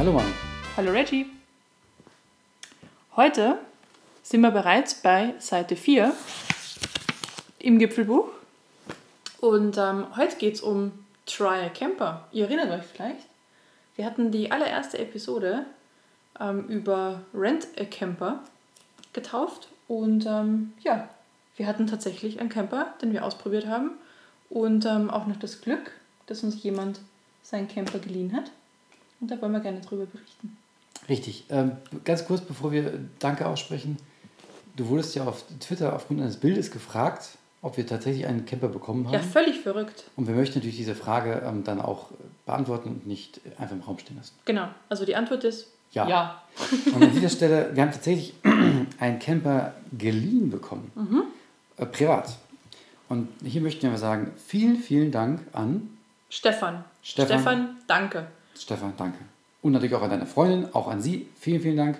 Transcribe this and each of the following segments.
Hallo Mann. Hallo Reggie. Heute sind wir bereits bei Seite 4 im Gipfelbuch. Und ähm, heute geht es um Try a Camper. Ihr erinnert euch vielleicht, wir hatten die allererste Episode ähm, über Rent a Camper getauft. Und ähm, ja, wir hatten tatsächlich einen Camper, den wir ausprobiert haben. Und ähm, auch noch das Glück, dass uns jemand seinen Camper geliehen hat. Und da wollen wir gerne drüber berichten. Richtig. Ähm, ganz kurz, bevor wir Danke aussprechen. Du wurdest ja auf Twitter aufgrund eines Bildes gefragt, ob wir tatsächlich einen Camper bekommen haben. Ja, völlig verrückt. Und wir möchten natürlich diese Frage ähm, dann auch beantworten und nicht einfach im Raum stehen lassen. Genau. Also die Antwort ist Ja. ja. Und an dieser Stelle, wir haben tatsächlich einen Camper geliehen bekommen. Äh, privat. Und hier möchten wir sagen, vielen, vielen Dank an Stefan. Stefan. danke. Stefan, danke. Und natürlich auch an deine Freundin, auch an sie. Vielen, vielen Dank,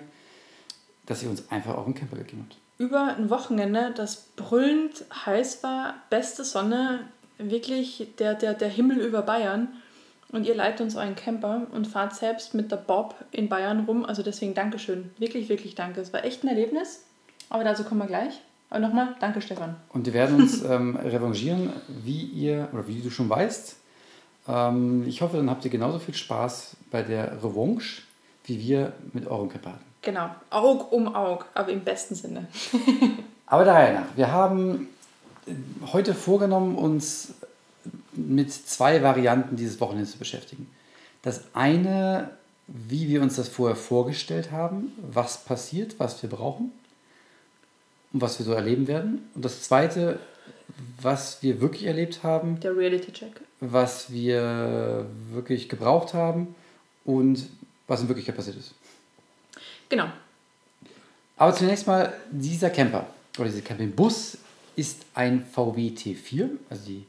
dass ihr uns einfach euren Camper gegeben habt. Über ein Wochenende, das brüllend heiß war, beste Sonne, wirklich der, der, der Himmel über Bayern. Und ihr leitet uns euren Camper und fahrt selbst mit der Bob in Bayern rum. Also deswegen Dankeschön. Wirklich, wirklich danke. Es war echt ein Erlebnis. Aber dazu kommen wir gleich. Aber nochmal, danke Stefan. Und wir werden uns ähm, revanchieren, wie ihr, oder wie du schon weißt. Ähm, ich hoffe, dann habt ihr genauso viel Spaß bei der Revanche, wie wir mit eurem Camper hatten. Genau, Aug um Aug, aber im besten Sinne. Aber der Reihe nach. Wir haben äh, heute vorgenommen, uns mit zwei Varianten dieses Wochenendes zu beschäftigen. Das eine, wie wir uns das vorher vorgestellt haben, was passiert, was wir brauchen und was wir so erleben werden. Und das zweite, was wir wirklich erlebt haben, Der Reality-Check. Was wir wirklich gebraucht haben und was in Wirklichkeit passiert ist. Genau, Aber zunächst mal, dieser Camper oder dieser Campingbus ist ein VW T4. Also die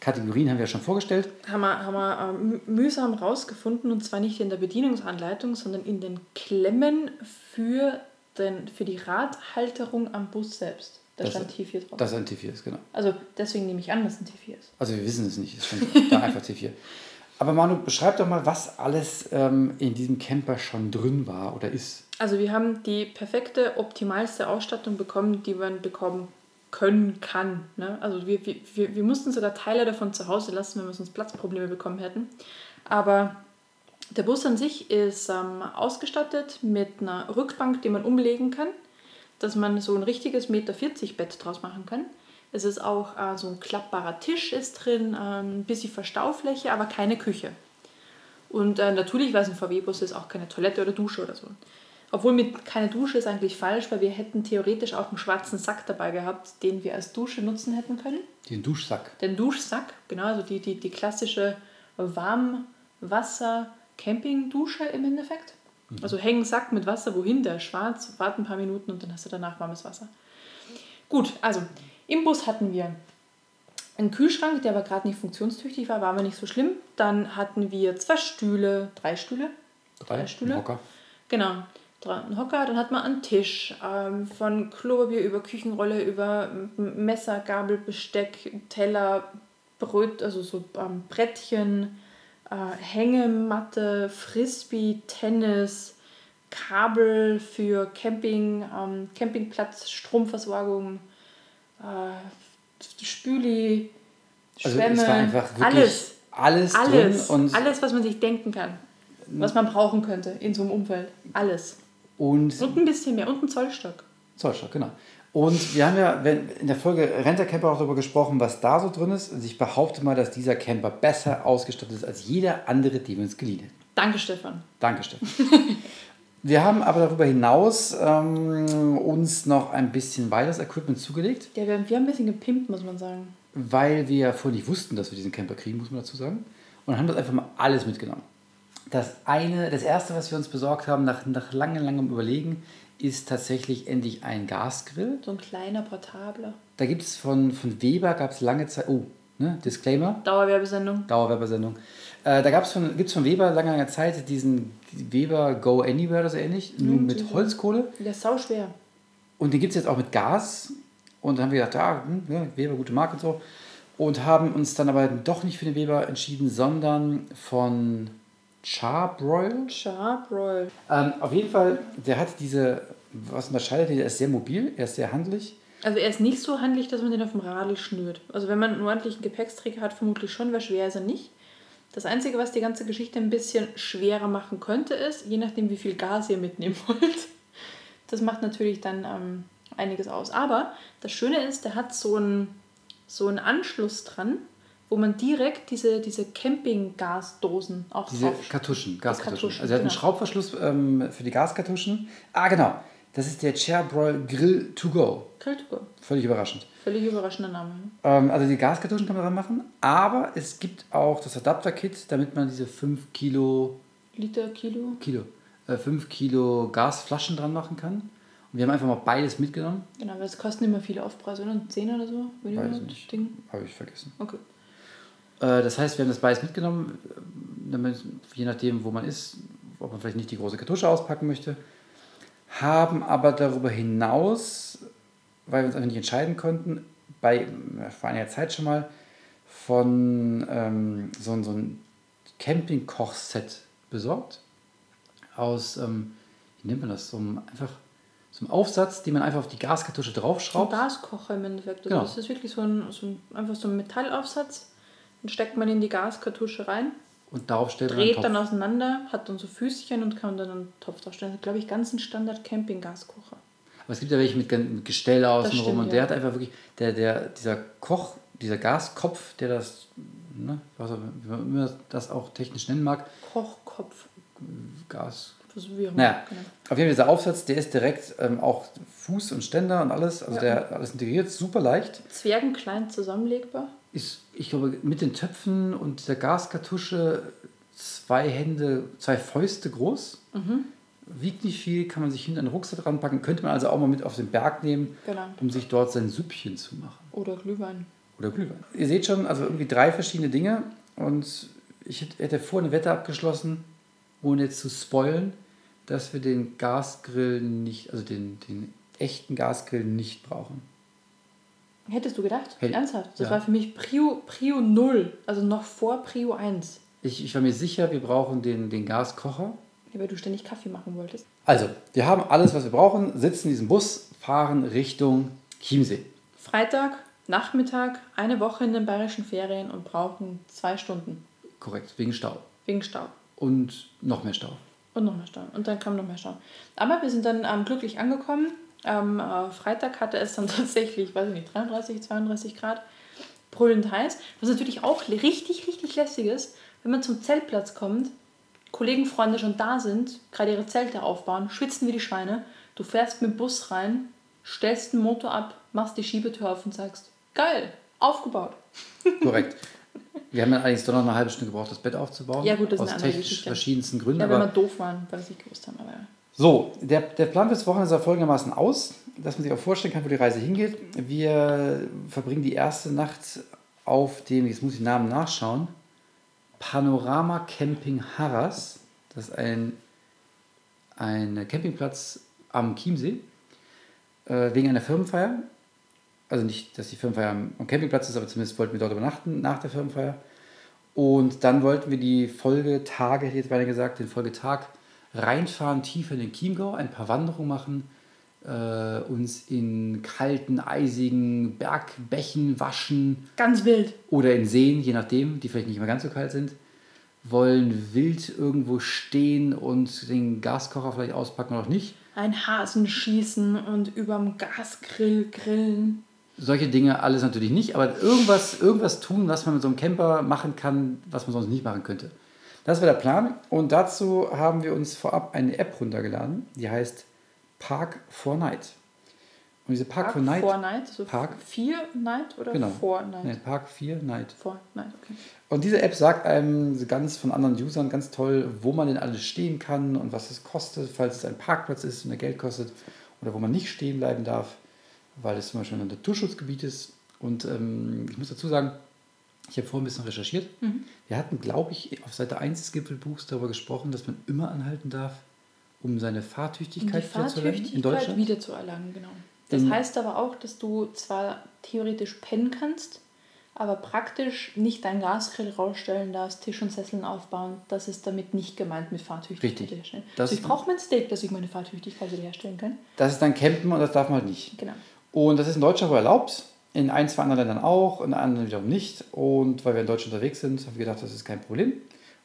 Kategorien haben wir ja schon vorgestellt. haben wir, haben wir äh, mü- mühsam rausgefunden und zwar nicht in der Bedienungsanleitung, sondern in den Klemmen für, den, für die Radhalterung am Bus selbst. Da Das- stand T4 drauf. Dass es ein T4 ist, genau. also deswegen nehme ich an, dass ein T4 ist. Also wir wissen es nicht, es stand da einfach T4. Aber Manu, beschreib doch mal, was alles ähm, in diesem Camper schon drin war oder ist. Also wir haben die perfekte, optimalste Ausstattung bekommen, die man bekommen können kann. Ne? Also wir, wir, wir, wir mussten sogar Teile davon zu Hause lassen, wenn wir sonst Platzprobleme bekommen hätten. Aber der Bus an sich ist ähm, ausgestattet mit einer Rückbank, die man umlegen kann, dass man so ein richtiges Meter 40 Bett draus machen kann. Es ist auch äh, so ein klappbarer Tisch ist drin, äh, ein bisschen Verstaufläche, aber keine Küche. Und äh, natürlich, weil es ein VW-Bus ist, auch keine Toilette oder Dusche oder so. Obwohl mit keine Dusche ist eigentlich falsch, weil wir hätten theoretisch auch einen schwarzen Sack dabei gehabt, den wir als Dusche nutzen hätten können. Den Duschsack. Den Duschsack, genau, also die, die, die klassische Warmwasser-Camping-Dusche im Endeffekt. Also hängen Sack mit Wasser, wohin der schwarz, wart ein paar Minuten und dann hast du danach warmes Wasser. Gut, also im Bus hatten wir einen Kühlschrank, der aber gerade nicht funktionstüchtig war, war aber nicht so schlimm. Dann hatten wir zwei Stühle, drei Stühle. Drei Stühle. Hocker. Genau, drei- einen Hocker, dann hat man einen Tisch, ähm, von Klopapier über Küchenrolle, über Messer, Gabel, Besteck, Teller, Brot, also so ähm, Brettchen, Hängematte, Frisbee, Tennis, Kabel für Camping, ähm, Campingplatz, Stromversorgung, äh, Spüli, Also Schwämme, es war einfach wirklich alles, alles, alles, drin und, alles, was man sich denken kann, was man brauchen könnte in so einem Umfeld, alles. und Und ein bisschen mehr. Und ein Zollstock. Zollstock, genau. Und wir haben ja in der Folge Renter Camper auch darüber gesprochen, was da so drin ist. Und ich behaupte mal, dass dieser Camper besser ausgestattet ist als jeder andere, den wir uns geliehen hätten. Danke, Stefan. Danke, Steffen. wir haben aber darüber hinaus ähm, uns noch ein bisschen weiteres Equipment zugelegt, Ja, wir, wir haben ein bisschen gepimpt, muss man sagen. weil wir ja vorher nicht wussten, dass wir diesen Camper kriegen, muss man dazu sagen. Und haben das einfach mal alles mitgenommen. Das eine, das erste, was wir uns besorgt haben, nach, nach langem, langem Überlegen, ist tatsächlich endlich ein Gasgrill. So ein kleiner, portabler. Da gibt es von, von Weber, gab es lange Zeit, oh, ne, Disclaimer, Dauerwerbesendung. Dauerwerbesendung. Äh, da gab's von, gibt es von Weber lange, lange Zeit diesen Weber Go Anywhere oder so ähnlich, nur mit Holzkohle. Der ist sau schwer. Und den gibt es jetzt auch mit Gas. Und dann haben wir gedacht, ja, hm, ja, Weber, gute Marke und so. Und haben uns dann aber doch nicht für den Weber entschieden, sondern von Charbroil. Charbroil. Ähm, auf jeden Fall, der hat diese, was unterscheidet ihn, der ist sehr mobil, er ist sehr handlich. Also er ist nicht so handlich, dass man den auf dem Radl schnürt. Also wenn man einen ordentlichen Gepäcksträger hat, vermutlich schon, weil schwer ist er nicht. Das Einzige, was die ganze Geschichte ein bisschen schwerer machen könnte, ist, je nachdem, wie viel Gas ihr mitnehmen wollt. Das macht natürlich dann ähm, einiges aus. Aber das Schöne ist, der hat so einen, so einen Anschluss dran, wo man direkt diese, diese Campinggasdosen auch Diese drauf Kartuschen, Gaskartuschen. Kartuschen, also er hat einen genau. Schraubverschluss ähm, für die Gaskartuschen. Ah, genau. Das ist der Charbroil Grill to go. Grill to go. Völlig überraschend. Völlig überraschender Name. ne? Ähm, also die Gaskartuschen kann man dran machen, aber es gibt auch das Adapter-Kit, damit man diese 5 Kilo, Liter, Kilo. Kilo, äh, 5 Kilo Gasflaschen dran machen kann. Und wir haben einfach mal beides mitgenommen. Genau, weil es kosten immer viele Aufpreise, oder? 10 oder so? Wenn Weiß überhaupt? nicht. Ding. Habe ich vergessen. Okay. Äh, das heißt, wir haben das beides mitgenommen, damit, je nachdem, wo man ist, ob man vielleicht nicht die große Kartusche auspacken möchte. Haben aber darüber hinaus, weil wir uns einfach nicht entscheiden konnten, bei äh, vor einiger Zeit schon mal von ähm, so, ein- so ein Camping-Kochset besorgt. Aus, ähm, wie nennt man das? So einem, einfach so einem Aufsatz, den man einfach auf die Gaskartusche Ein draufschraubt. Gaskocher im Endeffekt. Also Genau. Das ist wirklich so ein, so ein, einfach so ein Metallaufsatz. Den steckt man in die Gaskartusche rein, Und darauf stellt man einen dreht dann auseinander, hat dann so Füßchen und kann dann einen Topf draufstellen. Das ist, glaube ich, ganz ein Standard-Camping-Gaskocher. Aber es gibt ja welche mit, Gestell außenrum stimmt, und der ja. hat einfach wirklich, der, der, dieser Koch, dieser Gaskopf, der das, ne, was wie man immer das auch technisch nennen mag, Kochkopf. Gas. Naja, Genau. auf jeden Fall dieser Aufsatz, der ist direkt ähm, auch Fuß und Ständer und alles, also Ja. der alles integriert, super leicht. Zwergenklein zusammenlegbar. Ist, ich glaube, mit den Töpfen und der Gaskartusche zwei Hände, zwei Fäuste groß. Mhm. Wiegt nicht viel, kann man sich hinter einen Rucksack ranpacken, könnte man also auch mal mit auf den Berg nehmen, Genau. um sich dort sein Süppchen zu machen. Oder Glühwein. Oder Glühwein. Ihr seht schon, also irgendwie drei verschiedene Dinge. Und ich hätte- vorher eine Wette abgeschlossen, ohne jetzt zu spoilen, dass wir den Gasgrill nicht, also den, den echten Gasgrill nicht brauchen. Hättest du gedacht? Hätte- Ernsthaft? Das ja. war für mich Prio, Prio 0. Also noch vor Prio 1. Ich, ich war mir sicher, wir brauchen den, den Gaskocher. Ja, weil du ständig Kaffee machen wolltest. Also, wir haben alles, was wir brauchen, sitzen in diesem Bus, fahren Richtung Chiemsee. Freitag, Nachmittag, eine Woche in den bayerischen Ferien und brauchen zwei Stunden. Korrekt, wegen Stau. Wegen Stau. Und noch mehr Stau. Und noch mehr Stau. Und dann kam noch mehr Stau. Aber wir sind dann ähm, glücklich angekommen. Am äh, Freitag hatte es dann tatsächlich, weiß ich nicht, 33, 32 Grad. Brüllend heiß. Was natürlich auch richtig, richtig lästig ist, wenn man zum Zeltplatz kommt, Kollegen, Freunde schon da sind, gerade ihre Zelte aufbauen, schwitzen wie die Schweine. Du fährst mit dem Bus rein, stellst den Motor ab, machst die Schiebetür auf und sagst, geil, aufgebaut. Korrekt. Wir haben dann allerdings doch noch eine halbe Stunde gebraucht, das Bett aufzubauen. Ja, gut, das ist Aus eine andere technisch Geschichte. verschiedensten Gründen. Ja, wenn aber wir doof waren, weil wir es nicht gewusst haben. Aber ja. So, der, der Plan fürs Wochenende sah folgendermaßen aus, dass man sich auch vorstellen kann, wo die Reise hingeht. Wir verbringen die erste Nacht auf dem, jetzt muss ich den Namen nachschauen, Panorama Camping Harras. Das ist ein, ein Campingplatz am Chiemsee, äh, wegen einer Firmenfeier. Also nicht, dass die Firmenfeier am am Campingplatz ist, aber zumindest wollten wir dort übernachten nach der Firmenfeier. Und dann wollten wir die Folgetage, hätte ich jetzt beinahe gesagt, den Folgetag reinfahren, tiefer in den Chiemgau, ein paar Wanderungen machen, äh, uns in kalten, eisigen Bergbächen waschen Ganz wild. oder in Seen, je nachdem, die vielleicht nicht mehr ganz so kalt sind. Wollen wild irgendwo stehen und den Gaskocher vielleicht auspacken oder auch nicht. Ein Hasen schießen und überm Gasgrill grillen. Solche Dinge alles natürlich nicht, aber irgendwas, irgendwas tun, was man mit so einem Camper machen kann, was man sonst nicht machen könnte. Das war der Plan und dazu haben wir uns vorab eine App runtergeladen, die heißt Park for Night. Und diese Park, for Night, For Night. So Park. Vier Night oder genau, For Night? nee, Park 4 Night. For Night, okay. Und diese App sagt einem ganz von anderen Usern ganz toll, wo man denn alles stehen kann und was es kostet, falls es ein Parkplatz ist und der Geld kostet oder wo man nicht stehen bleiben darf, weil es zum Beispiel ein Naturschutzgebiet ist. Und ähm, ich muss dazu sagen, ich habe vorhin ein bisschen recherchiert. Wir hatten, glaube ich, auf Seite 1 des Gipfelbuchs darüber gesprochen, dass man immer anhalten darf, um seine Um die Fahrtüchtigkeit in Fahrtüchtigkeit Deutschland. wiederzuerlangen, genau. Das In- heißt aber auch, dass du zwar theoretisch pennen kannst, aber praktisch nicht dein Gasgrill rausstellen darfst, Tisch und Sesseln aufbauen. Das ist damit nicht gemeint mit Fahrtüchtigkeit Richtig. Das- also ich brauche mein Steak, dass ich meine Fahrtüchtigkeit wiederherstellen kann. Das ist dann Campen und das darf man halt nicht. Genau. Und das ist in Deutschland wohl erlaubt, in ein, zwei anderen Ländern auch, in anderen wiederum nicht. Und weil wir in Deutschland unterwegs sind, haben wir gedacht, das ist kein Problem.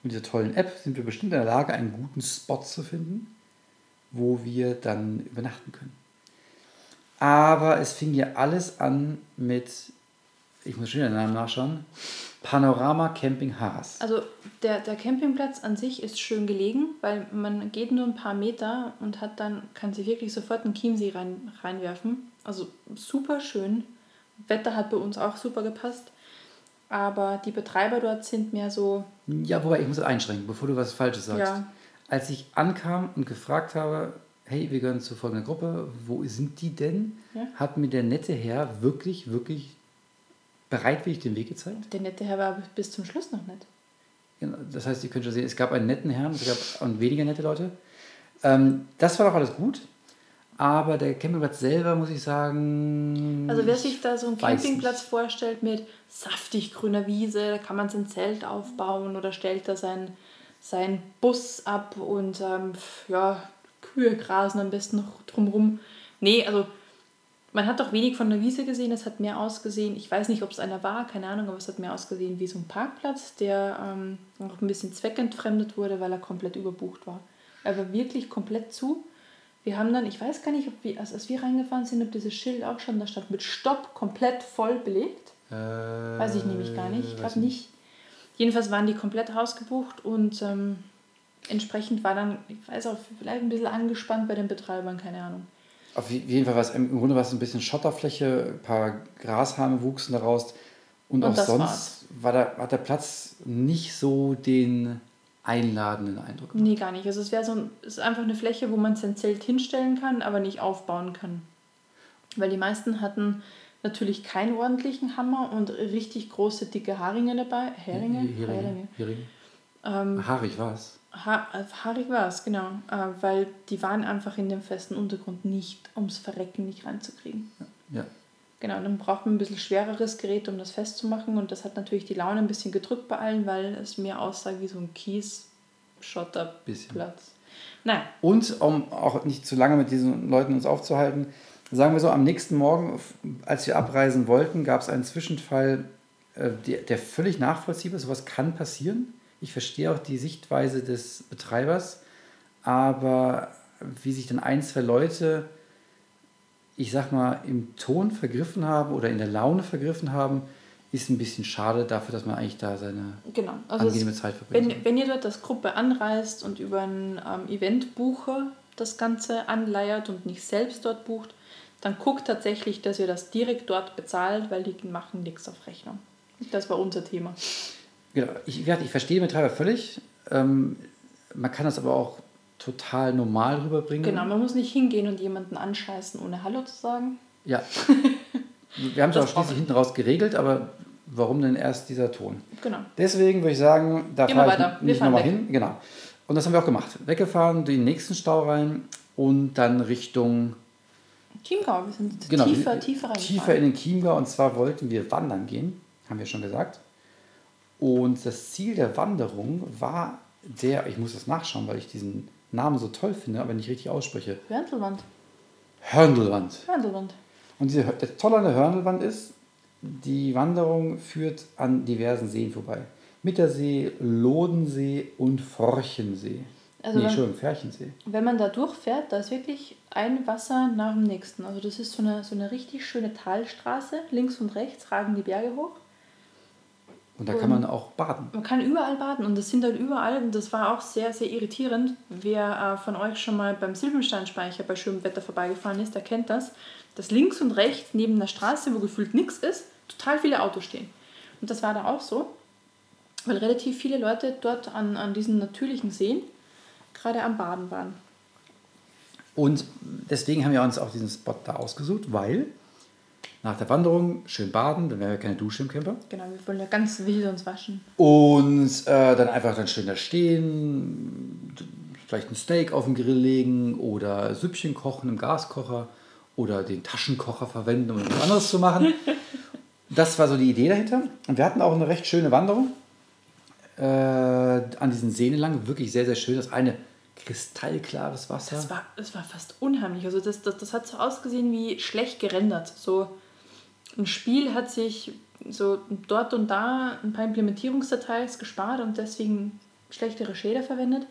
Mit dieser tollen App sind wir bestimmt in der Lage, einen guten Spot zu finden, wo wir dann übernachten können. Aber es fing ja alles an mit, ich muss schon den Namen nachschauen, Panorama Camping Haas. Also der, der Campingplatz an sich ist schön gelegen, weil man geht nur ein paar Meter und hat dann, kann sich wirklich sofort einen Chiemsee rein, reinwerfen. Also super schön. Wetter hat bei uns auch super gepasst. Aber die Betreiber dort sind mehr so, Ja, wobei ich muss einschränken, bevor du was Falsches sagst. Ja. Als ich ankam und gefragt habe, hey, wir gehören zu folgender Gruppe, wo sind die denn? Ja. Hat mir der nette Herr wirklich, wirklich bereitwillig den Weg gezeigt. der nette Herr war bis zum Schluss noch nicht. Genau, Das heißt, ihr könnt schon sehen, es gab einen netten Herrn, es gab und weniger nette Leute. Ähm, das war doch alles gut. Aber der Campingplatz selber, muss ich sagen. Also wer sich da so einen Campingplatz vorstellt mit saftig grüner Wiese, da kann man sein Zelt aufbauen oder stellt da sein, sein Bus ab und ähm, ja, Kühe grasen am besten noch drumrum. Nee, also man hat doch wenig von der Wiese gesehen, es hat mehr ausgesehen, ich weiß nicht, ob es einer war, keine Ahnung, aber es hat mehr ausgesehen wie so ein Parkplatz, der ähm, auch ein bisschen zweckentfremdet wurde, weil er komplett überbucht war. Er war wirklich komplett zu. Wir haben dann, ich weiß gar nicht, ob wir, als, als wir reingefahren sind, ob dieses Schild auch schon da stand, mit Stopp komplett voll belegt. Äh, Weiß ich nämlich gar nicht. Ich glaube nicht. Jedenfalls waren die komplett ausgebucht und ähm, entsprechend war dann, ich weiß auch, vielleicht ein bisschen angespannt bei den Betreibern, keine Ahnung. Auf jeden Fall war es im Grunde war es ein bisschen Schotterfläche, ein paar Grashalme wuchsen daraus. Und, Und auch sonst war's. war der, hat der Platz nicht so den einladenden Eindruck. gemacht. Nee, gar nicht. Also es wäre so ein, es ist einfach eine Fläche, wo man sein Zelt hinstellen kann, aber nicht aufbauen kann. Weil die meisten hatten natürlich keinen ordentlichen Hammer und richtig große, dicke Haringe dabei. Heringe? Heringe. Heringe. Heringe. Ähm, Haarig war es. Ha haarig war es, genau. Äh, weil die waren einfach in dem festen Untergrund nicht ums Verrecken nicht reinzukriegen. Ja. Genau, dann braucht man ein bisschen schwereres Gerät, um das festzumachen. Und das hat natürlich die Laune ein bisschen gedrückt bei allen, weil es mehr aussah wie so ein Kies-Schotterplatz. Nein, Und um auch nicht zu lange mit diesen Leuten uns aufzuhalten, sagen wir so, am nächsten Morgen, als wir abreisen wollten, gab es einen Zwischenfall, äh, der, der völlig nachvollziehbar ist. Sowas kann passieren. Ich verstehe auch die Sichtweise des Betreibers, aber wie sich dann ein, zwei Leute, ich sag mal, im Ton vergriffen haben oder in der Laune vergriffen haben, ist ein bisschen schade dafür, dass man eigentlich da seine genau. Also angenehme es, Zeit verbringt. wenn, wenn ihr dort als Gruppe anreist und über einen ähm, Eventbucher das Ganze anleiert und nicht selbst dort bucht, dann guckt tatsächlich, dass ihr das direkt dort bezahlt, weil die machen nichts auf Rechnung. Das war unser Thema. Genau, ich, ich verstehe den Betreiber völlig. Ähm, man kann das aber auch total normal rüberbringen. Genau, man muss nicht hingehen und jemanden anscheißen, ohne Hallo zu sagen. Ja. Wir haben es auch schließlich hinten raus geregelt, aber warum denn erst dieser Ton? Genau. Deswegen würde ich sagen, da fahre ich nicht nochmal hin. Genau. Und das haben wir auch gemacht. Weggefahren, den nächsten Stau rein und dann Richtung Chiemgau, wir sind genau, tiefer, tiefer reingefahren. tiefer in den Chiemgau. Und zwar wollten wir wandern gehen, haben wir schon gesagt. Und das Ziel der Wanderung war der, ich muss das nachschauen, weil ich diesen Namen so toll finde, aber nicht richtig ausspreche, Hörndelwand. Hörndelwand. Hörndelwand. Und diese, das Tolle an der Hörndelwand ist, die Wanderung führt an diversen Seen vorbei. Mittersee, Lodensee und Forchensee. Also nee, wenn- Entschuldigung, Ferchensee. Wenn man da durchfährt, da ist wirklich ein Wasser nach dem nächsten. Also das ist so eine, so eine richtig schöne Talstraße. Links und rechts ragen die Berge hoch. Und da kann man auch baden. Man kann überall baden und das sind dann überall, und das war auch sehr, sehr irritierend. Wer äh, von euch schon mal beim Silbensteinspeicher bei schönem Wetter vorbeigefahren ist, der kennt das, dass links und rechts neben der Straße, wo gefühlt nichts ist, total viele Autos stehen. Und das war da auch so, weil relativ viele Leute dort an, an diesen natürlichen Seen gerade am Baden waren. Und deswegen haben wir uns auch diesen Spot da ausgesucht, weil nach der Wanderung schön baden, dann wäre ja keine Dusche im Camper. Genau, wir wollen ja ganz wild uns waschen. Und äh, dann einfach dann schön da stehen, vielleicht ein Steak auf den Grill legen oder Süppchen kochen im Gaskocher oder den Taschenkocher verwenden, um etwas anderes zu machen. das war so die Idee dahinter. Und wir hatten auch eine recht schöne Wanderung äh, an diesen Seen lang. Wirklich sehr, sehr schön. Das eine kristallklares Wasser. Das war, das war fast unheimlich. Also das, das, das hat so ausgesehen wie schlecht gerendert. So ein Spiel hat sich so dort und da ein paar Implementierungsdetails gespart und deswegen schlechtere Shader verwendet.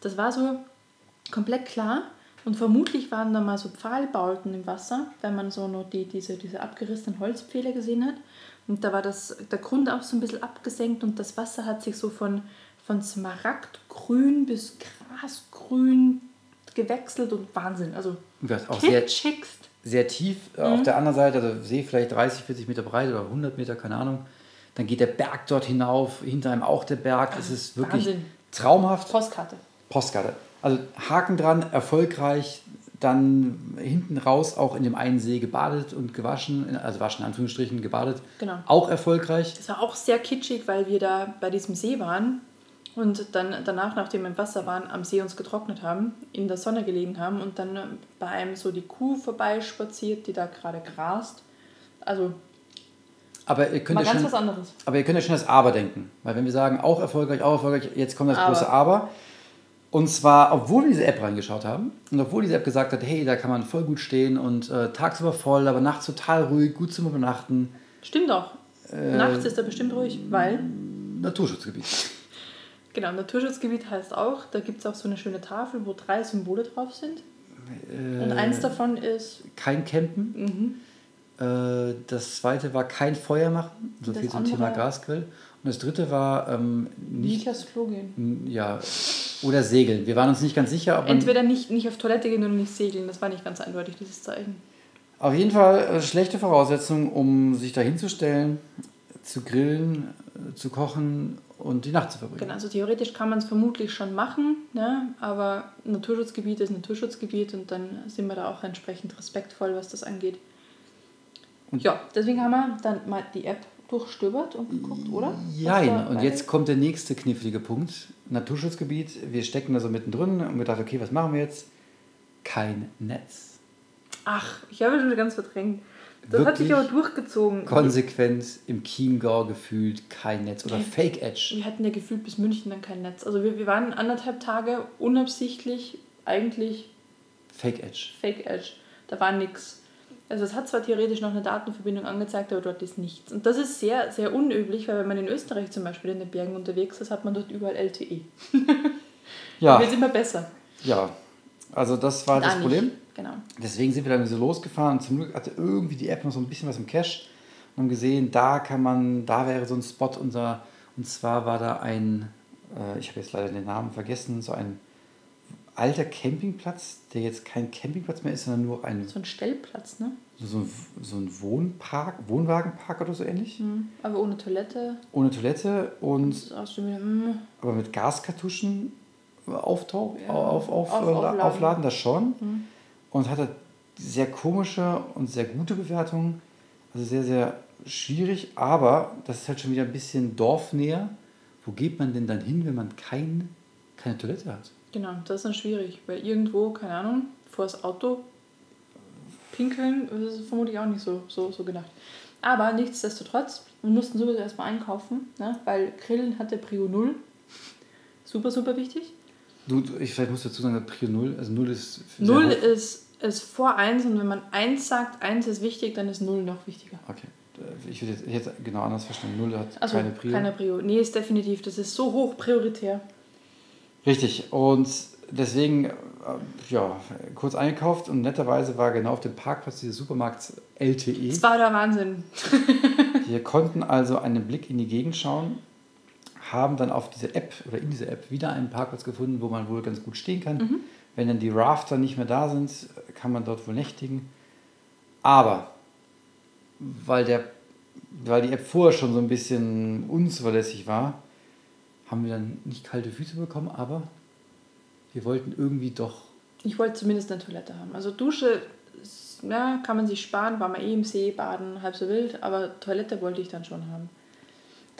Das war so komplett klar. Und vermutlich waren da mal so Pfahlbauten im Wasser, wenn man so nur die, diese, diese abgerissenen Holzpfähle gesehen hat. Und da war das, der Grund auch so ein bisschen abgesenkt und das Wasser hat sich so von, von Smaragdgrün bis Grasgrün gewechselt und Wahnsinn. Also das auch sehr, sehr tief äh, mhm. auf der anderen Seite, also See vielleicht 30, 40 Meter breit oder 100 Meter, keine Ahnung. Dann geht der Berg dort hinauf, hinter einem auch der Berg. Es ist wirklich Wahnsinn. traumhaft. Postkarte. Postkarte. Also Haken dran, erfolgreich, dann hinten raus auch in dem einen See gebadet und gewaschen, also waschen in Anführungsstrichen gebadet. Genau. Auch erfolgreich. Das war auch sehr kitschig, weil wir da bei diesem See waren und dann danach, nachdem wir im Wasser waren, am See uns getrocknet haben, in der Sonne gelegen haben und dann bei einem so die Kuh vorbeispaziert, die da gerade grast. Also aber ihr könnt ja schon, Aber ihr könnt ja schon das Aber denken. Weil wenn wir sagen, auch erfolgreich, auch erfolgreich, jetzt kommt das aber. große Aber. Und zwar, obwohl wir diese App reingeschaut haben und obwohl diese App gesagt hat, hey, da kann man voll gut stehen und äh, tagsüber voll, aber nachts total ruhig, gut zum Übernachten. Stimmt auch. Äh, nachts ist er bestimmt ruhig, weil. Naturschutzgebiet. Genau, Naturschutzgebiet heißt auch, da gibt es auch so eine schöne Tafel, wo drei Symbole drauf sind. Äh, und eins davon ist. Kein Campen. Mhm. Äh, das zweite war kein Feuer machen, so das viel zum Thema Gasgrill. Und das dritte war ähm, nicht. Nicht aufs Klo gehen. Ja, oder segeln. Wir waren uns nicht ganz sicher, ob Entweder nicht, nicht auf Toilette gehen oder nicht segeln. Das war nicht ganz eindeutig, dieses Zeichen. Auf jeden Fall äh, schlechte Voraussetzungen, um sich da hinzustellen, zu grillen, äh, zu kochen und die Nacht zu verbringen. Genau, also theoretisch kann man es vermutlich schon machen, ne? aber Naturschutzgebiet ist Naturschutzgebiet und dann sind wir da auch entsprechend respektvoll, was das angeht. Und ja, deswegen haben wir dann mal die App durchstöbert und geguckt, oder? Ja, und jetzt kommt der nächste knifflige Punkt. Naturschutzgebiet, wir stecken da so mittendrin und wir dachten, okay, was machen wir jetzt? Kein Netz. Ach, ich habe schon ganz verdrängt. Das hat sich aber durchgezogen. Konsequent im Chiemgau gefühlt kein Netz oder Fake Edge. Wir hatten ja gefühlt bis München dann kein Netz. Also wir, wir waren anderthalb Tage unabsichtlich eigentlich. Fake Edge. Fake Edge. Da war nichts. Also es hat zwar theoretisch noch eine Datenverbindung angezeigt, aber dort ist nichts. Und das ist sehr, sehr unüblich, weil wenn man in Österreich zum Beispiel in den Bergen unterwegs ist, hat man dort überall LTE. ja. Wird immer besser. Ja, also das war da das Problem. Nicht. Genau. Deswegen sind wir dann so losgefahren und zum Glück hatte irgendwie die App noch so ein bisschen was im Cache und haben gesehen, da kann man, da wäre so ein Spot unser, und zwar war da ein, äh, ich habe jetzt leider den Namen vergessen, so ein alter Campingplatz, der jetzt kein Campingplatz mehr ist, sondern nur ein... So ein Stellplatz, ne? So ein, so ein Wohnpark, Wohnwagenpark oder so ähnlich. Mhm, aber ohne Toilette. Ohne Toilette und... Wieder, mm. Aber mit Gaskartuschen auftauch, ja. auf, auf, auf, aufladen. aufladen, das schon. Mhm. Und hatte sehr komische und sehr gute Bewertungen. Also sehr, sehr schwierig, aber das ist halt schon wieder ein bisschen dorfnäher. Wo geht man denn dann hin, wenn man kein, keine Toilette hat? Genau, das ist dann schwierig, weil irgendwo, keine Ahnung, vor das Auto pinkeln, das ist vermutlich auch nicht so, so, so gedacht. Aber nichtsdestotrotz, wir mussten sowieso erstmal einkaufen, ne? weil Grillen hatte Prio 0. Super, super wichtig. Du, ich vielleicht muss dazu sagen, Prio 0, also 0 ist. 0 ist, ist vor 1 und wenn man 1 sagt, 1 ist wichtig, dann ist 0 noch wichtiger. Okay. Ich hätte jetzt genau anders verstanden. 0 hat also, keine Prio. Keine Prio. Nee, ist definitiv. Das ist so hoch prioritär. Richtig. Und deswegen, äh, ja, kurz eingekauft und netterweise war genau auf dem Parkplatz dieses Supermarkts LTE. Das war der Wahnsinn. Wir konnten also einen Blick in die Gegend schauen haben dann auf diese App oder in dieser App wieder einen Parkplatz gefunden, wo man wohl ganz gut stehen kann. Mhm. Wenn dann die Rafter nicht mehr da sind, kann man dort wohl nächtigen. Aber weil, der, weil die App vorher schon so ein bisschen unzuverlässig war, haben wir dann nicht kalte Füße bekommen, aber wir wollten irgendwie doch. Ich wollte zumindest eine Toilette haben. Also Dusche ja, kann man sich sparen, war man eh im See baden, halb so wild, aber Toilette wollte ich dann schon haben.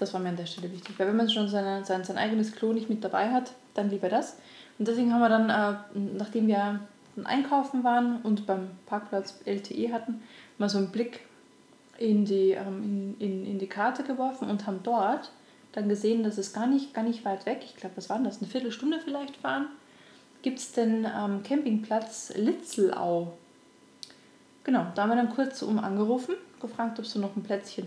Das war mir an der Stelle wichtig. Weil wenn man schon seine, sein, sein eigenes Klo nicht mit dabei hat, dann lieber das. Und deswegen haben wir dann, äh, nachdem wir einkaufen waren und beim Parkplatz LTE hatten, mal so einen Blick in die, ähm, in, in, in die Karte geworfen und haben dort dann gesehen, dass es gar nicht, gar nicht weit weg, ich glaube, was war denn das, eine Viertelstunde vielleicht fahren, gibt es den ähm, Campingplatz Litzelau. Genau, da haben wir dann kurz um angerufen, gefragt, ob sie noch ein Plätzchen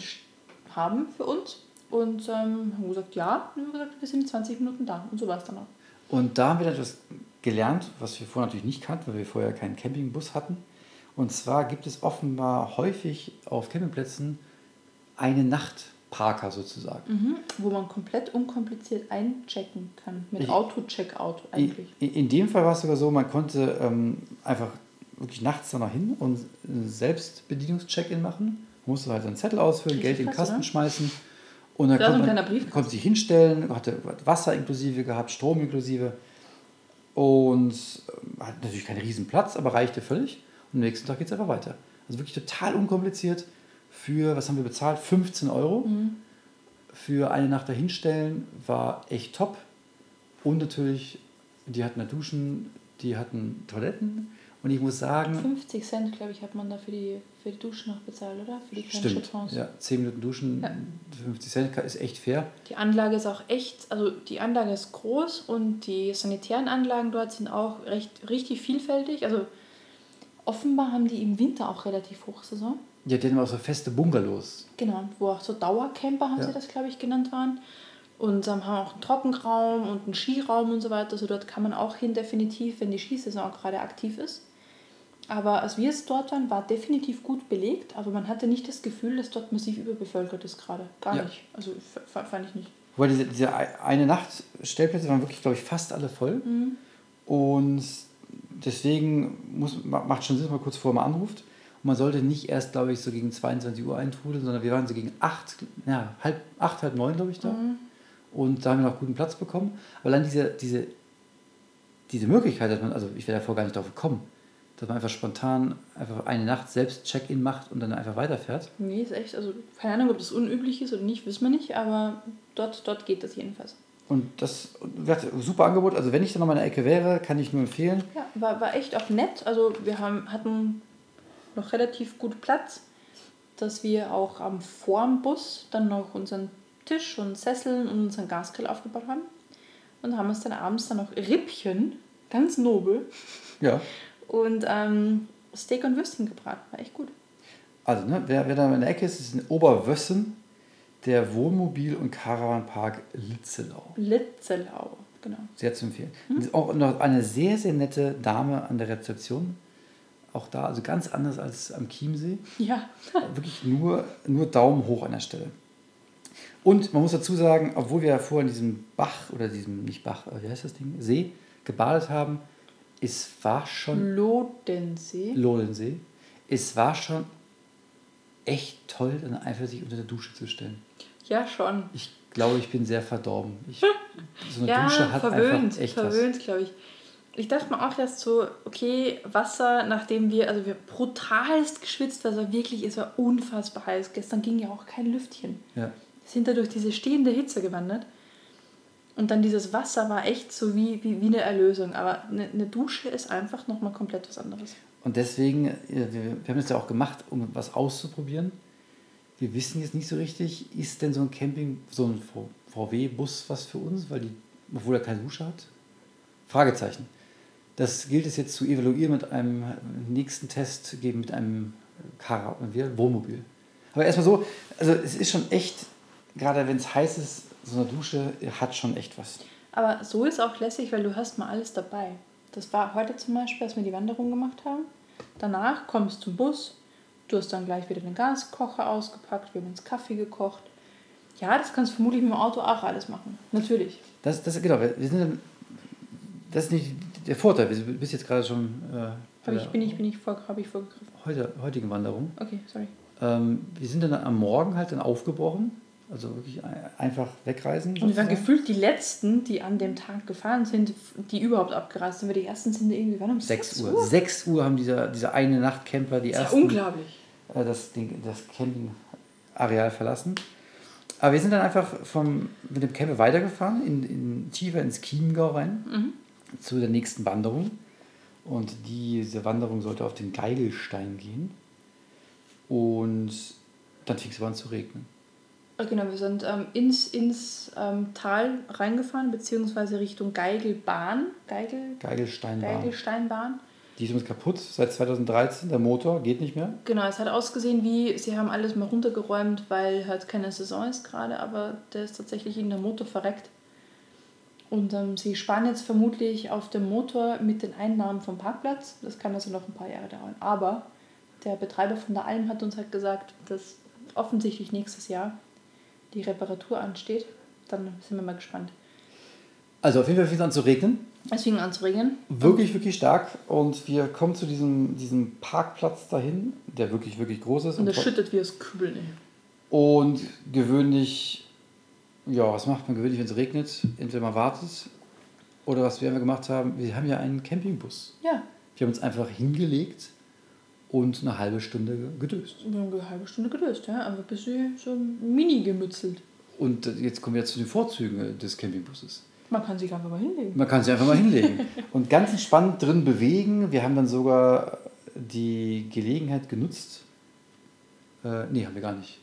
haben für uns. Und ähm, haben gesagt, ja. Und haben gesagt, wir sind 20 Minuten da. Und so war es dann auch. Und da haben wir etwas gelernt, was wir vorher natürlich nicht kannten, weil wir vorher keinen Campingbus hatten. Und zwar gibt es offenbar häufig auf Campingplätzen eine Nacht Parker sozusagen. Mhm, wo man komplett unkompliziert einchecken kann. Mit Auto-Checkout eigentlich. In, in, dem Fall war es sogar so, man konnte ähm, einfach wirklich nachts da noch hin und selbst Bedienungscheck-In machen. Man musste halt einen Zettel ausfüllen, Geld in den Kasten oder? schmeißen. Und dann konnte, man, Brief konnte sich hinstellen, hatte Wasser inklusive gehabt, Strom inklusive. Und äh, hat natürlich keinen riesen Platz, aber reichte völlig. Und am nächsten Tag geht es einfach weiter. Also wirklich total unkompliziert für, was haben wir bezahlt? 15 Euro. Mhm. Für eine Nacht dahinstellen war echt top. Und natürlich, die hatten da Duschen, die hatten Toiletten. Und ich muss sagen. 50 Cent, glaube ich, hat man da für die, für die Duschen noch bezahlt, oder? Für die kleinen Stimmt. Ja, 10 Minuten Duschen, ja. 50 Cent ist echt fair. Die Anlage ist auch echt, also die Anlage ist groß und die sanitären Anlagen dort sind auch recht, richtig vielfältig. Also offenbar haben die im Winter auch relativ Hochsaison. Ja, die haben auch so feste Bungalows. Genau, wo auch so Dauercamper, haben ja. sie das, glaube ich, genannt waren. Und ähm, haben auch einen Trockenraum und einen Skiraum und so weiter. Also dort kann man auch hin, definitiv, wenn die Skisaison gerade aktiv ist. Aber als wir es dort waren, war definitiv gut belegt, aber man hatte nicht das Gefühl, dass dort massiv überbevölkert ist gerade. Gar ja. nicht. Also fand ich nicht. Wobei diese, diese eine Nacht Stellplätze waren wirklich, glaube ich, fast alle voll. Mhm. Und deswegen muss, macht schon Sinn, dass man kurz vorher mal anruft. Und man sollte nicht erst, glaube ich, so gegen 22 Uhr eintrudeln, sondern wir waren so gegen 8, ja, halb, 8, halb 9, glaube ich, da. Mhm. Und da haben wir noch guten Platz bekommen. Aber dann diese, diese, diese Möglichkeit, dass man, also ich wäre davor gar nicht drauf gekommen, dass man einfach spontan einfach eine Nacht selbst Check-in macht und dann einfach weiterfährt. Nee, ist echt, also keine Ahnung, ob das unüblich ist oder nicht, wissen wir nicht, aber dort, dort geht das jedenfalls. Und das wird super Angebot. Also wenn ich dann noch mal in der Ecke wäre, kann ich nur empfehlen. Ja, war, war echt auch nett. Also wir haben, hatten noch relativ gut Platz, dass wir auch am vorm Bus dann noch unseren Tisch und Sesseln und unseren Gasgrill aufgebaut haben. Und haben uns dann abends dann noch Rippchen, ganz nobel. Ja. Und ähm, Steak und Würstchen gebraten. War echt gut. Also, ne, wer, wer da in der Ecke ist, ist in Oberwössen der Wohnmobil- und Caravanpark Litzelau. Litzelau, genau. Sehr zu empfehlen. Hm? Auch noch eine sehr, sehr nette Dame an der Rezeption auch da, also ganz anders als am Chiemsee. Ja. Wirklich nur, nur Daumen hoch an der Stelle. Und man muss dazu sagen, obwohl wir ja vorher in diesem Bach oder diesem, nicht Bach, äh, wie heißt das Ding, See gebadet haben, es war schon. Lodensee. Lodensee. Es war schon echt toll, dann einfach sich unter der Dusche zu stellen. Ja, schon. Ich glaube, ich bin sehr verdorben. Ich, so eine ja, Dusche hat verwöhnt, einfach echt verwöhnt, glaube ich ich dachte mir auch erst so, okay, Wasser, nachdem wir, also wir brutalst geschwitzt, also wirklich, es war unfassbar heiß. Gestern ging ja auch kein Lüftchen. Ja. Wir sind da durch diese stehende Hitze gewandert. Und dann dieses Wasser war echt so wie, wie, wie eine Erlösung. Aber eine, eine Dusche ist einfach nochmal komplett was anderes. Und deswegen, wir, wir haben das ja auch gemacht, um was auszuprobieren. Wir wissen jetzt nicht so richtig, ist denn so ein Camping, so ein VW-Bus was für uns, weil die, obwohl er keine Dusche hat? Fragezeichen. Das gilt es jetzt zu evaluieren mit einem nächsten Test, geben mit einem Car Wohnmobil. Aber erstmal so, also es ist schon echt, gerade wenn es heiß ist, so eine Dusche hat schon echt was. Aber so ist auch lässig, weil du hast mal alles dabei. Das war heute zum Beispiel, als wir die Wanderung gemacht haben. Danach kommst du zum Bus, du hast dann gleich wieder den Gaskocher ausgepackt, wir haben uns Kaffee gekocht. Ja, das kannst du vermutlich mit dem Auto auch alles machen. Natürlich. Das, das, genau, wir sind das ist nicht der Vorteil. Du bist jetzt gerade schon. Äh, habe ich, bin ich, bin ich vor, ich vorgegriffen? Heute, heutigen Wanderung. Okay, sorry. Ähm, wir sind dann am Morgen halt dann aufgebrochen. Also wirklich einfach wegreisen. Und wir waren gefühlt die Letzten, die an dem Tag gefahren sind, die überhaupt abgereist sind. Wir die Ersten sind irgendwie, wann um 6 Uhr? Uhr? 6 Uhr haben diese, diese eine Nacht Camper die das ersten. Ja unglaublich. Äh, das, das Campingareal verlassen. Aber wir sind dann einfach vom, mit dem Camper weitergefahren, in, in, tiefer ins Chiemgau rein. Mhm zu der nächsten Wanderung. Und diese Wanderung sollte auf den Geigelstein gehen. Und dann fing es aber an zu regnen. Ah, Genau, wir sind ähm, ins, ins ähm, Tal reingefahren, beziehungsweise Richtung Geigelbahn. Geigel, Geigelsteinbahn. Geigelsteinbahn. Die ist übrigens kaputt seit 2013. Der Motor geht nicht mehr. Genau, es hat ausgesehen wie, sie haben alles mal runtergeräumt, weil halt keine Saison ist gerade, aber der ist tatsächlich in der Motor verreckt. Und ähm, sie sparen jetzt vermutlich auf dem Motor mit den Einnahmen vom Parkplatz. Das kann also noch ein paar Jahre dauern. Aber der Betreiber von der Alm hat uns halt gesagt, dass offensichtlich nächstes Jahr die Reparatur ansteht. Dann sind wir mal gespannt. Also auf jeden Fall fing es an zu regnen. Es fing an zu regnen. Wirklich, wirklich stark. Und wir kommen zu diesem, diesem Parkplatz dahin, der wirklich, wirklich groß ist. Und es tro- schüttet wie aus Kübeln. Und gewöhnlich, ja, was macht man gewöhnlich, wenn es regnet? Entweder man wartet oder was wir immer gemacht haben, wir haben ja einen Campingbus. Ja, Wir haben uns einfach hingelegt und eine halbe Stunde ge- gedöst. wir haben eine halbe Stunde gelöst, ja. Aber ein bisschen so mini gemützelt. Und jetzt kommen wir zu den Vorzügen äh, des Campingbusses. Man kann sich einfach mal hinlegen. Man kann sich einfach mal hinlegen und ganz entspannt drin bewegen. Wir haben dann sogar die Gelegenheit genutzt. Äh, nee, haben wir gar nicht.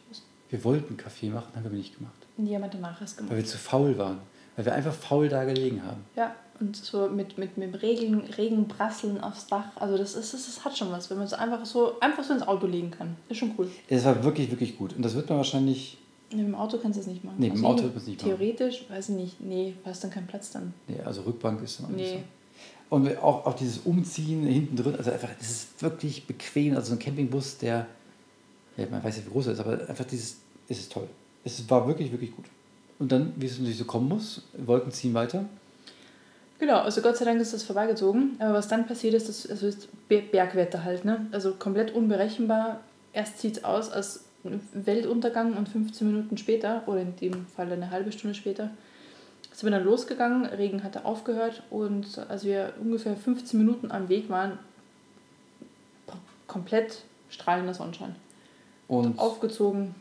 Wir wollten Kaffee machen, haben wir nicht gemacht. Niemand danach ist gemacht. Weil wir zu faul waren. Weil wir einfach faul da gelegen haben. Ja, und so mit, mit, mit dem Regen, Regenprasseln aufs Dach. Also das, ist, das, das hat schon was, wenn man es einfach so, einfach so ins Auto legen kann. Ist schon cool. Es war wirklich, wirklich gut. Und das wird man wahrscheinlich. Nee, mit dem Auto kannst du das nicht machen. Nee, mit dem Also Auto wird man's nicht machen. Theoretisch, weiß ich nicht. Nee, du hast dann keinen Platz dann. Nee, also Rückbank ist dann auch nicht Nee. so. Und auch, auch dieses Umziehen hinten drin, also einfach, das ist wirklich bequem. Also so ein Campingbus, der, ja, man weiß ja, wie groß er ist, aber einfach dieses, es ist toll. Es war wirklich, wirklich gut. Und dann, wie es natürlich so kommen muss, Wolken ziehen weiter. Genau, also Gott sei Dank ist das vorbeigezogen. Aber was dann passiert ist, das also ist Be- Bergwetter halt, ne? Also komplett unberechenbar. Erst sieht es aus als Weltuntergang und 15 Minuten später, oder in dem Fall eine halbe Stunde später, sind wir dann losgegangen. Regen hatte aufgehört und als wir ungefähr 15 Minuten am Weg waren, komplett strahlender Sonnenschein. Und Aufgezogen.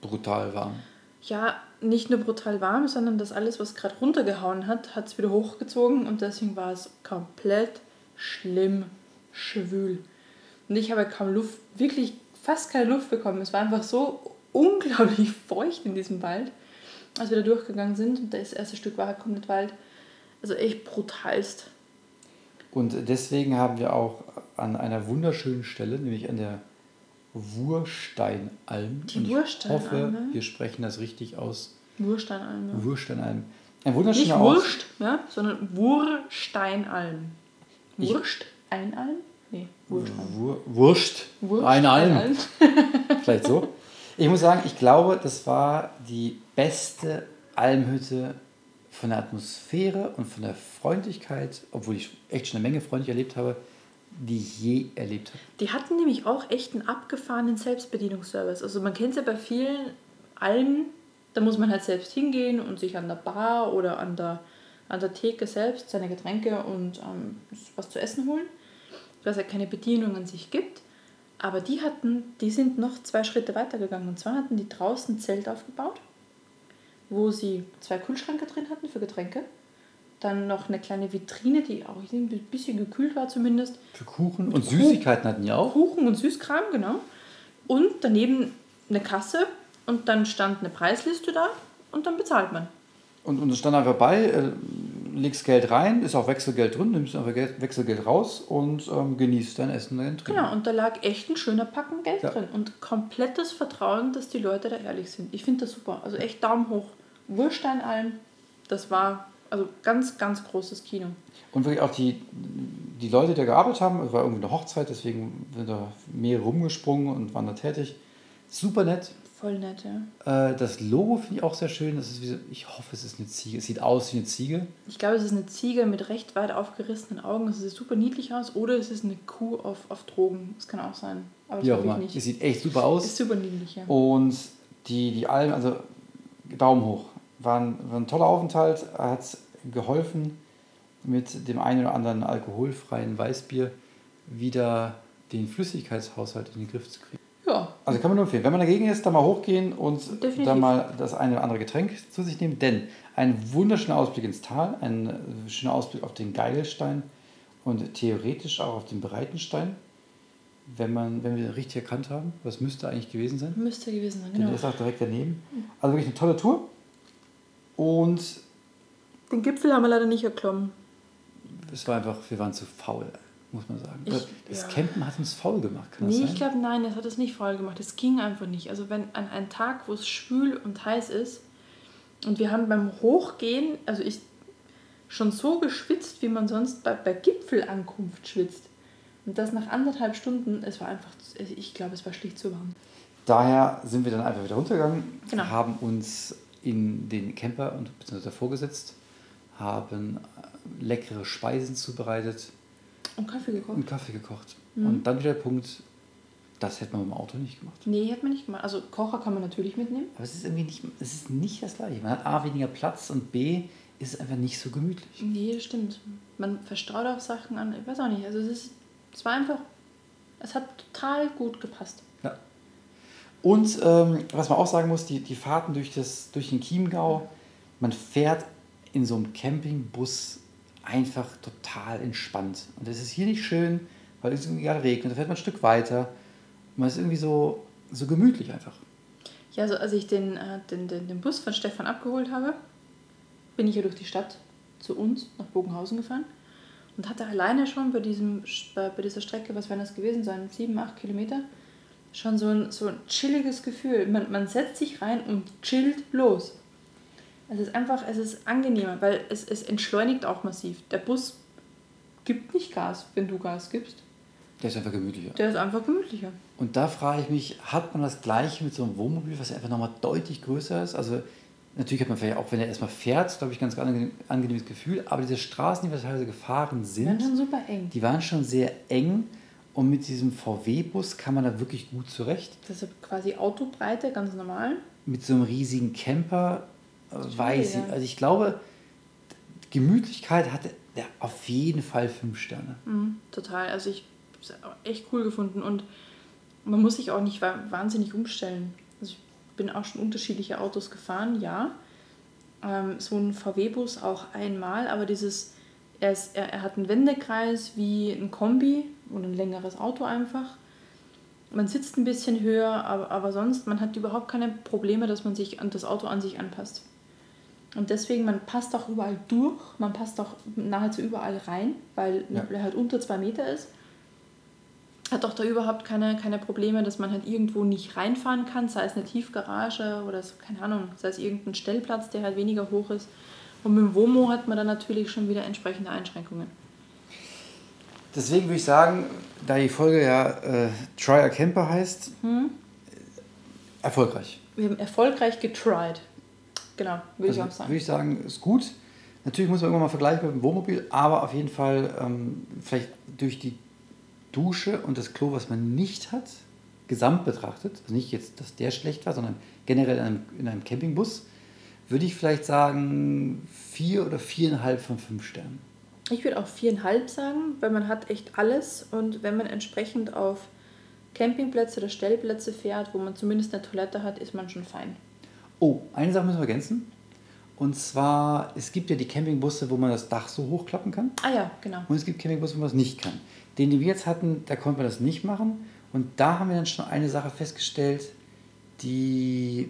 brutal warm. Ja, nicht nur brutal warm, sondern das alles, was gerade runtergehauen hat, hat es wieder hochgezogen und deswegen war es komplett schlimm, schwül. Und ich habe kaum Luft, wirklich fast keine Luft bekommen. Es war einfach so unglaublich feucht in diesem Wald, als wir da durchgegangen sind. Und das erste Stück war komplett Wald. Also echt brutalst. Und deswegen haben wir auch an einer wunderschönen Stelle, nämlich an der Wursteinalm. Die Und ich Wursteinalm, hoffe, wir sprechen das richtig aus. Wursteinalm, ja. Wursteinalm. Ein wunderschöner Nicht. Wurst, ja, sondern Wursteinalm. Ich- Wursteinalm? Nee. Wur Wurst. Wurst. Alm. Vielleicht so. Ich muss sagen, ich glaube, das war die beste Almhütte von der Atmosphäre und von der Freundlichkeit, obwohl ich echt schon eine Menge freundlich erlebt habe, die ich je erlebt habe. Die hatten nämlich auch echt einen abgefahrenen Selbstbedienungsservice. Also man kennt es ja bei vielen Almen, da muss man halt selbst hingehen und sich an der Bar oder an der, an der Theke selbst seine Getränke und ähm, was zu essen holen. Dass es ja keine Bedienung an sich gibt. Aber die hatten, die sind noch zwei Schritte weitergegangen. Und zwar hatten die draußen ein Zelt aufgebaut, wo sie zwei Kühlschränke drin hatten für Getränke. Dann noch eine kleine Vitrine, die auch ein bisschen gekühlt war zumindest. Für Kuchen und Süßigkeiten hatten die auch. Kuchen und Süßkram, genau. Und daneben eine Kasse und dann stand eine Preisliste da und dann bezahlt man. Und, und es stand einfach bei, äh, legst Geld rein, ist auch Wechselgeld drin, nimmst einfach Geld, Wechselgeld raus und ähm, genießt dein Essen und dein Trinken. Genau, und da lag echt ein schöner Packen Geld Ja. drin und komplettes Vertrauen, dass die Leute da ehrlich sind. Ich finde das super. Also echt Daumen hoch. Wursteinalm, das war also ganz, ganz großes Kino. Und wirklich auch die, die Leute, die da gearbeitet haben, es war irgendwie eine Hochzeit, deswegen sind da mehrere rumgesprungen und waren da tätig. Super nett. Voll nett, ja. Äh, das Logo finde ich auch sehr schön. Das ist wie so, ich hoffe, es ist eine Ziege. Es sieht aus wie eine Ziege. Ich glaube, es ist eine Ziege mit recht weit aufgerissenen Augen. Es sieht super niedlich aus. Oder es ist eine Kuh auf, auf Drogen. Das kann auch sein. Aber das glaube nicht. Es sieht echt super aus. Ist super niedlich, ja. Und die, die Alm, also Daumen hoch. War ein, war ein toller Aufenthalt. Hat geholfen, mit dem einen oder anderen alkoholfreien Weißbier wieder den Flüssigkeitshaushalt in den Griff zu kriegen. Ja, Also kann man nur empfehlen, wenn man dagegen ist, dann mal hochgehen und Definitiv. dann mal das eine oder andere Getränk zu sich nehmen. Denn ein wunderschöner Ausblick ins Tal, ein äh, schöner Ausblick auf den Geigelstein und theoretisch auch auf den Breitenstein. wenn, man, wenn wir richtig erkannt haben. Das müsste eigentlich gewesen sein. Müsste gewesen sein, genau. Der ist auch direkt daneben. Also wirklich eine tolle Tour. Und. Den Gipfel haben wir leider nicht erklommen. Es war einfach, wir waren zu faul, muss man sagen. Ich, das ja. Campen hat uns faul gemacht, kann Nee, ich glaube, nein, das hat es nicht faul gemacht. Es ging einfach nicht. Also, wenn an einem Tag, wo es schwül und heiß ist, und wir haben beim Hochgehen, also ich schon so geschwitzt, wie man sonst bei, bei Gipfelankunft schwitzt. Und das nach anderthalb Stunden, es war einfach, ich glaube, es war schlicht zu warm. Daher sind wir dann einfach wieder runtergegangen, genau. haben uns in den Camper und beziehungsweise davor gesetzt, haben leckere Speisen zubereitet. Und Kaffee gekocht. Und Kaffee gekocht. Mhm. Und dann wieder der Punkt, das hätte man im Auto nicht gemacht. Nee, hätte man nicht gemacht. Also Kocher kann man natürlich mitnehmen. Aber es ist irgendwie nicht, es ist nicht das gleiche. Man hat A weniger Platz und B ist es einfach nicht so gemütlich. Nee, das stimmt. Man verstreut auch Sachen an. Ich weiß auch nicht. Also es ist es war einfach, es hat total gut gepasst. Und ähm, was man auch sagen muss, die, die Fahrten durch, das, durch den Chiemgau, man fährt in so einem Campingbus einfach total entspannt. Und das ist hier nicht schön, weil es irgendwie gerade regnet. Da fährt man ein Stück weiter. Man ist irgendwie so, so gemütlich einfach. Ja, also als ich den, äh, den, den, den Bus von Stefan abgeholt habe, bin ich ja durch die Stadt zu uns nach Bogenhausen gefahren und hatte alleine schon bei, diesem, bei dieser Strecke, was werden das gewesen sein, sieben, acht Kilometer, schon so ein, so ein chilliges Gefühl. Man, man setzt sich rein und chillt los. Es ist einfach, es ist angenehmer, weil es, es entschleunigt auch massiv. Der Bus gibt nicht Gas, wenn du Gas gibst. Der ist einfach gemütlicher. Der ist einfach gemütlicher. Und da frage ich mich, hat man das gleiche mit so einem Wohnmobil, was einfach nochmal deutlich größer ist? Also Natürlich hat man vielleicht auch, wenn er erstmal fährt, glaube ich, ganz angenehm, angenehmes Gefühl. Aber diese Straßen, die wir teilweise gefahren sind, waren schon super eng. Die waren schon sehr eng. Und mit diesem VW-Bus kann man da wirklich gut zurecht. Das ist quasi Autobreite, ganz normal. Mit so einem riesigen Camper, äh, weiß ich. Also ich glaube, Gemütlichkeit hatte der auf jeden Fall fünf Sterne. Mhm, total. Also ich habe es echt cool gefunden. Und man muss sich auch nicht wahnsinnig umstellen bin auch schon unterschiedliche Autos gefahren, ja. Ähm, so ein VW-Bus auch einmal, aber dieses, er, ist, er, er hat einen Wendekreis wie ein Kombi und ein längeres Auto einfach. Man sitzt ein bisschen höher, aber, aber sonst, man hat überhaupt keine Probleme, dass man sich an das Auto an sich anpasst. Und deswegen, man passt auch überall durch, man passt auch nahezu überall rein, weil ja. er halt unter zwei Meter ist hat auch da überhaupt keine, keine Probleme, dass man halt irgendwo nicht reinfahren kann, sei es eine Tiefgarage oder so, keine Ahnung, sei es irgendein Stellplatz, der halt weniger hoch ist. Und mit dem WOMO hat man dann natürlich schon wieder entsprechende Einschränkungen. Deswegen würde ich sagen, da die Folge ja äh, Try a Camper heißt, hm? erfolgreich. Wir haben erfolgreich getried. Genau, würde also, ich auch sagen. Würde ich sagen, ist gut. Natürlich muss man irgendwann mal vergleichen mit dem Wohnmobil, aber auf jeden Fall ähm, vielleicht durch die Dusche und das Klo, was man nicht hat, gesamt betrachtet, also nicht jetzt, dass der schlecht war, sondern generell in einem, in einem Campingbus, würde ich vielleicht sagen vier oder viereinhalb von fünf Sternen. Ich würde auch viereinhalb sagen, weil man hat echt alles und wenn man entsprechend auf Campingplätze oder Stellplätze fährt, wo man zumindest eine Toilette hat, ist man schon fein. Oh, eine Sache müssen wir ergänzen. Und zwar, es gibt ja die Campingbusse, wo man das Dach so hochklappen kann. Ah ja, genau. Und es gibt Campingbusse, wo man das nicht kann. Den, den wir jetzt hatten, da konnten wir das nicht machen. Und da haben wir dann schon eine Sache festgestellt, die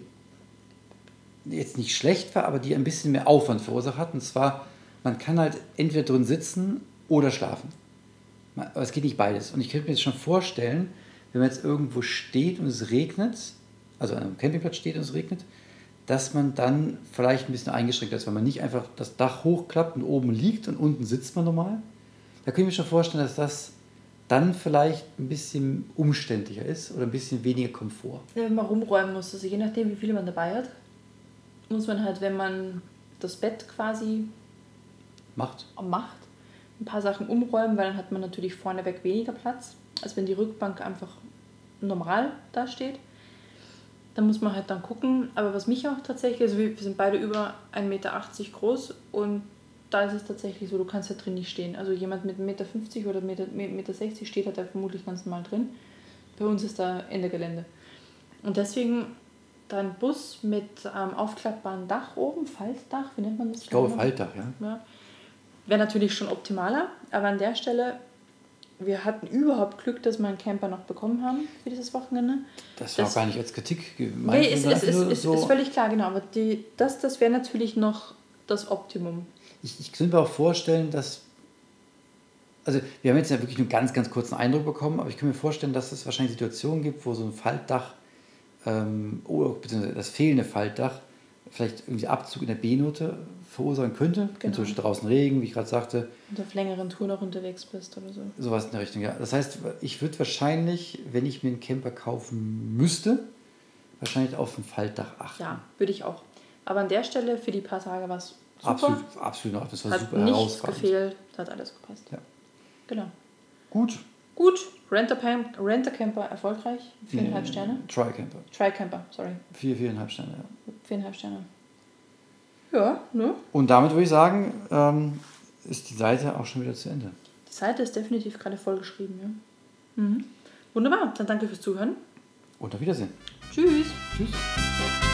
jetzt nicht schlecht war, aber die ein bisschen mehr Aufwand verursacht hat. Und zwar, man kann halt entweder drin sitzen oder schlafen. Aber es geht nicht beides. Und ich könnte mir jetzt schon vorstellen, wenn man jetzt irgendwo steht und es regnet, also an einem Campingplatz steht und es regnet, dass man dann vielleicht ein bisschen eingeschränkt ist, weil man nicht einfach das Dach hochklappt und oben liegt und unten sitzt man normal. Da kann ich mir schon vorstellen, dass das dann vielleicht ein bisschen umständlicher ist oder ein bisschen weniger Komfort. Ja, wenn man rumräumen muss, also je nachdem, wie viele man dabei hat, muss man halt, wenn man das Bett quasi macht, macht ein paar Sachen umräumen, weil dann hat man natürlich vorneweg weniger Platz, als wenn die Rückbank einfach normal dasteht da muss man halt dann gucken. Aber was mich auch tatsächlich, also wir, sind beide über 1,80 Meter groß und da ist es tatsächlich so, du kannst ja drin nicht stehen. Also jemand mit 1,50 Meter oder 1,60 Meter, Meter steht, hat da vermutlich ganz normal drin. Bei uns ist da Ende Gelände. Und deswegen dann Bus mit ähm, aufklappbarem Dach oben, Faltdach, wie nennt man das? Ich glaube Faltdach, ja. ja. Wäre natürlich schon optimaler, aber an der Stelle wir hatten überhaupt Glück, dass wir einen Camper noch bekommen haben für dieses Wochenende. Das war Das- auch gar nicht als Kritik gemeint. Nee, ist, ist, ist, so- ist völlig klar, genau. Aber die, das, das wäre natürlich noch das Optimum. Ich, ich könnte mir auch vorstellen, dass. Also, wir haben jetzt ja wirklich nur einen ganz, ganz kurzen Eindruck bekommen, aber ich kann mir vorstellen, dass es wahrscheinlich Situationen gibt, wo so ein Faltdach, ähm, oder beziehungsweise das fehlende Faltdach, vielleicht irgendwie Abzug in der B-Note verursachen könnte. Wenn Genau. zum Beispiel draußen Regen, wie ich gerade sagte, du auf längeren Touren noch unterwegs bist oder so. sowas in der Richtung, ja. Das heißt, ich würde wahrscheinlich, wenn ich mir einen Camper kaufen müsste, wahrscheinlich auf ein Faltdach achten. Ja, würde ich auch. Aber an der Stelle für die paar Tage war es super. Absolut, absolut noch. Das war Hat super nichts gefehlt, hat alles gepasst. Ja. Genau. Gut. Gut, Renter-Pam- Renter-Camper erfolgreich. Viereinhalb Nee, Sterne. Tri-Camper. Tri-Camper, sorry. Vier, viereinhalb Sterne, ja. Viereinhalb Sterne. Ja, ne? Und damit würde ich sagen, ähm, ist die Seite auch schon wieder zu Ende. Die Seite ist definitiv gerade vollgeschrieben, ja. Mhm. Wunderbar, dann danke fürs Zuhören. Und auf Wiedersehen. Tschüss. Tschüss.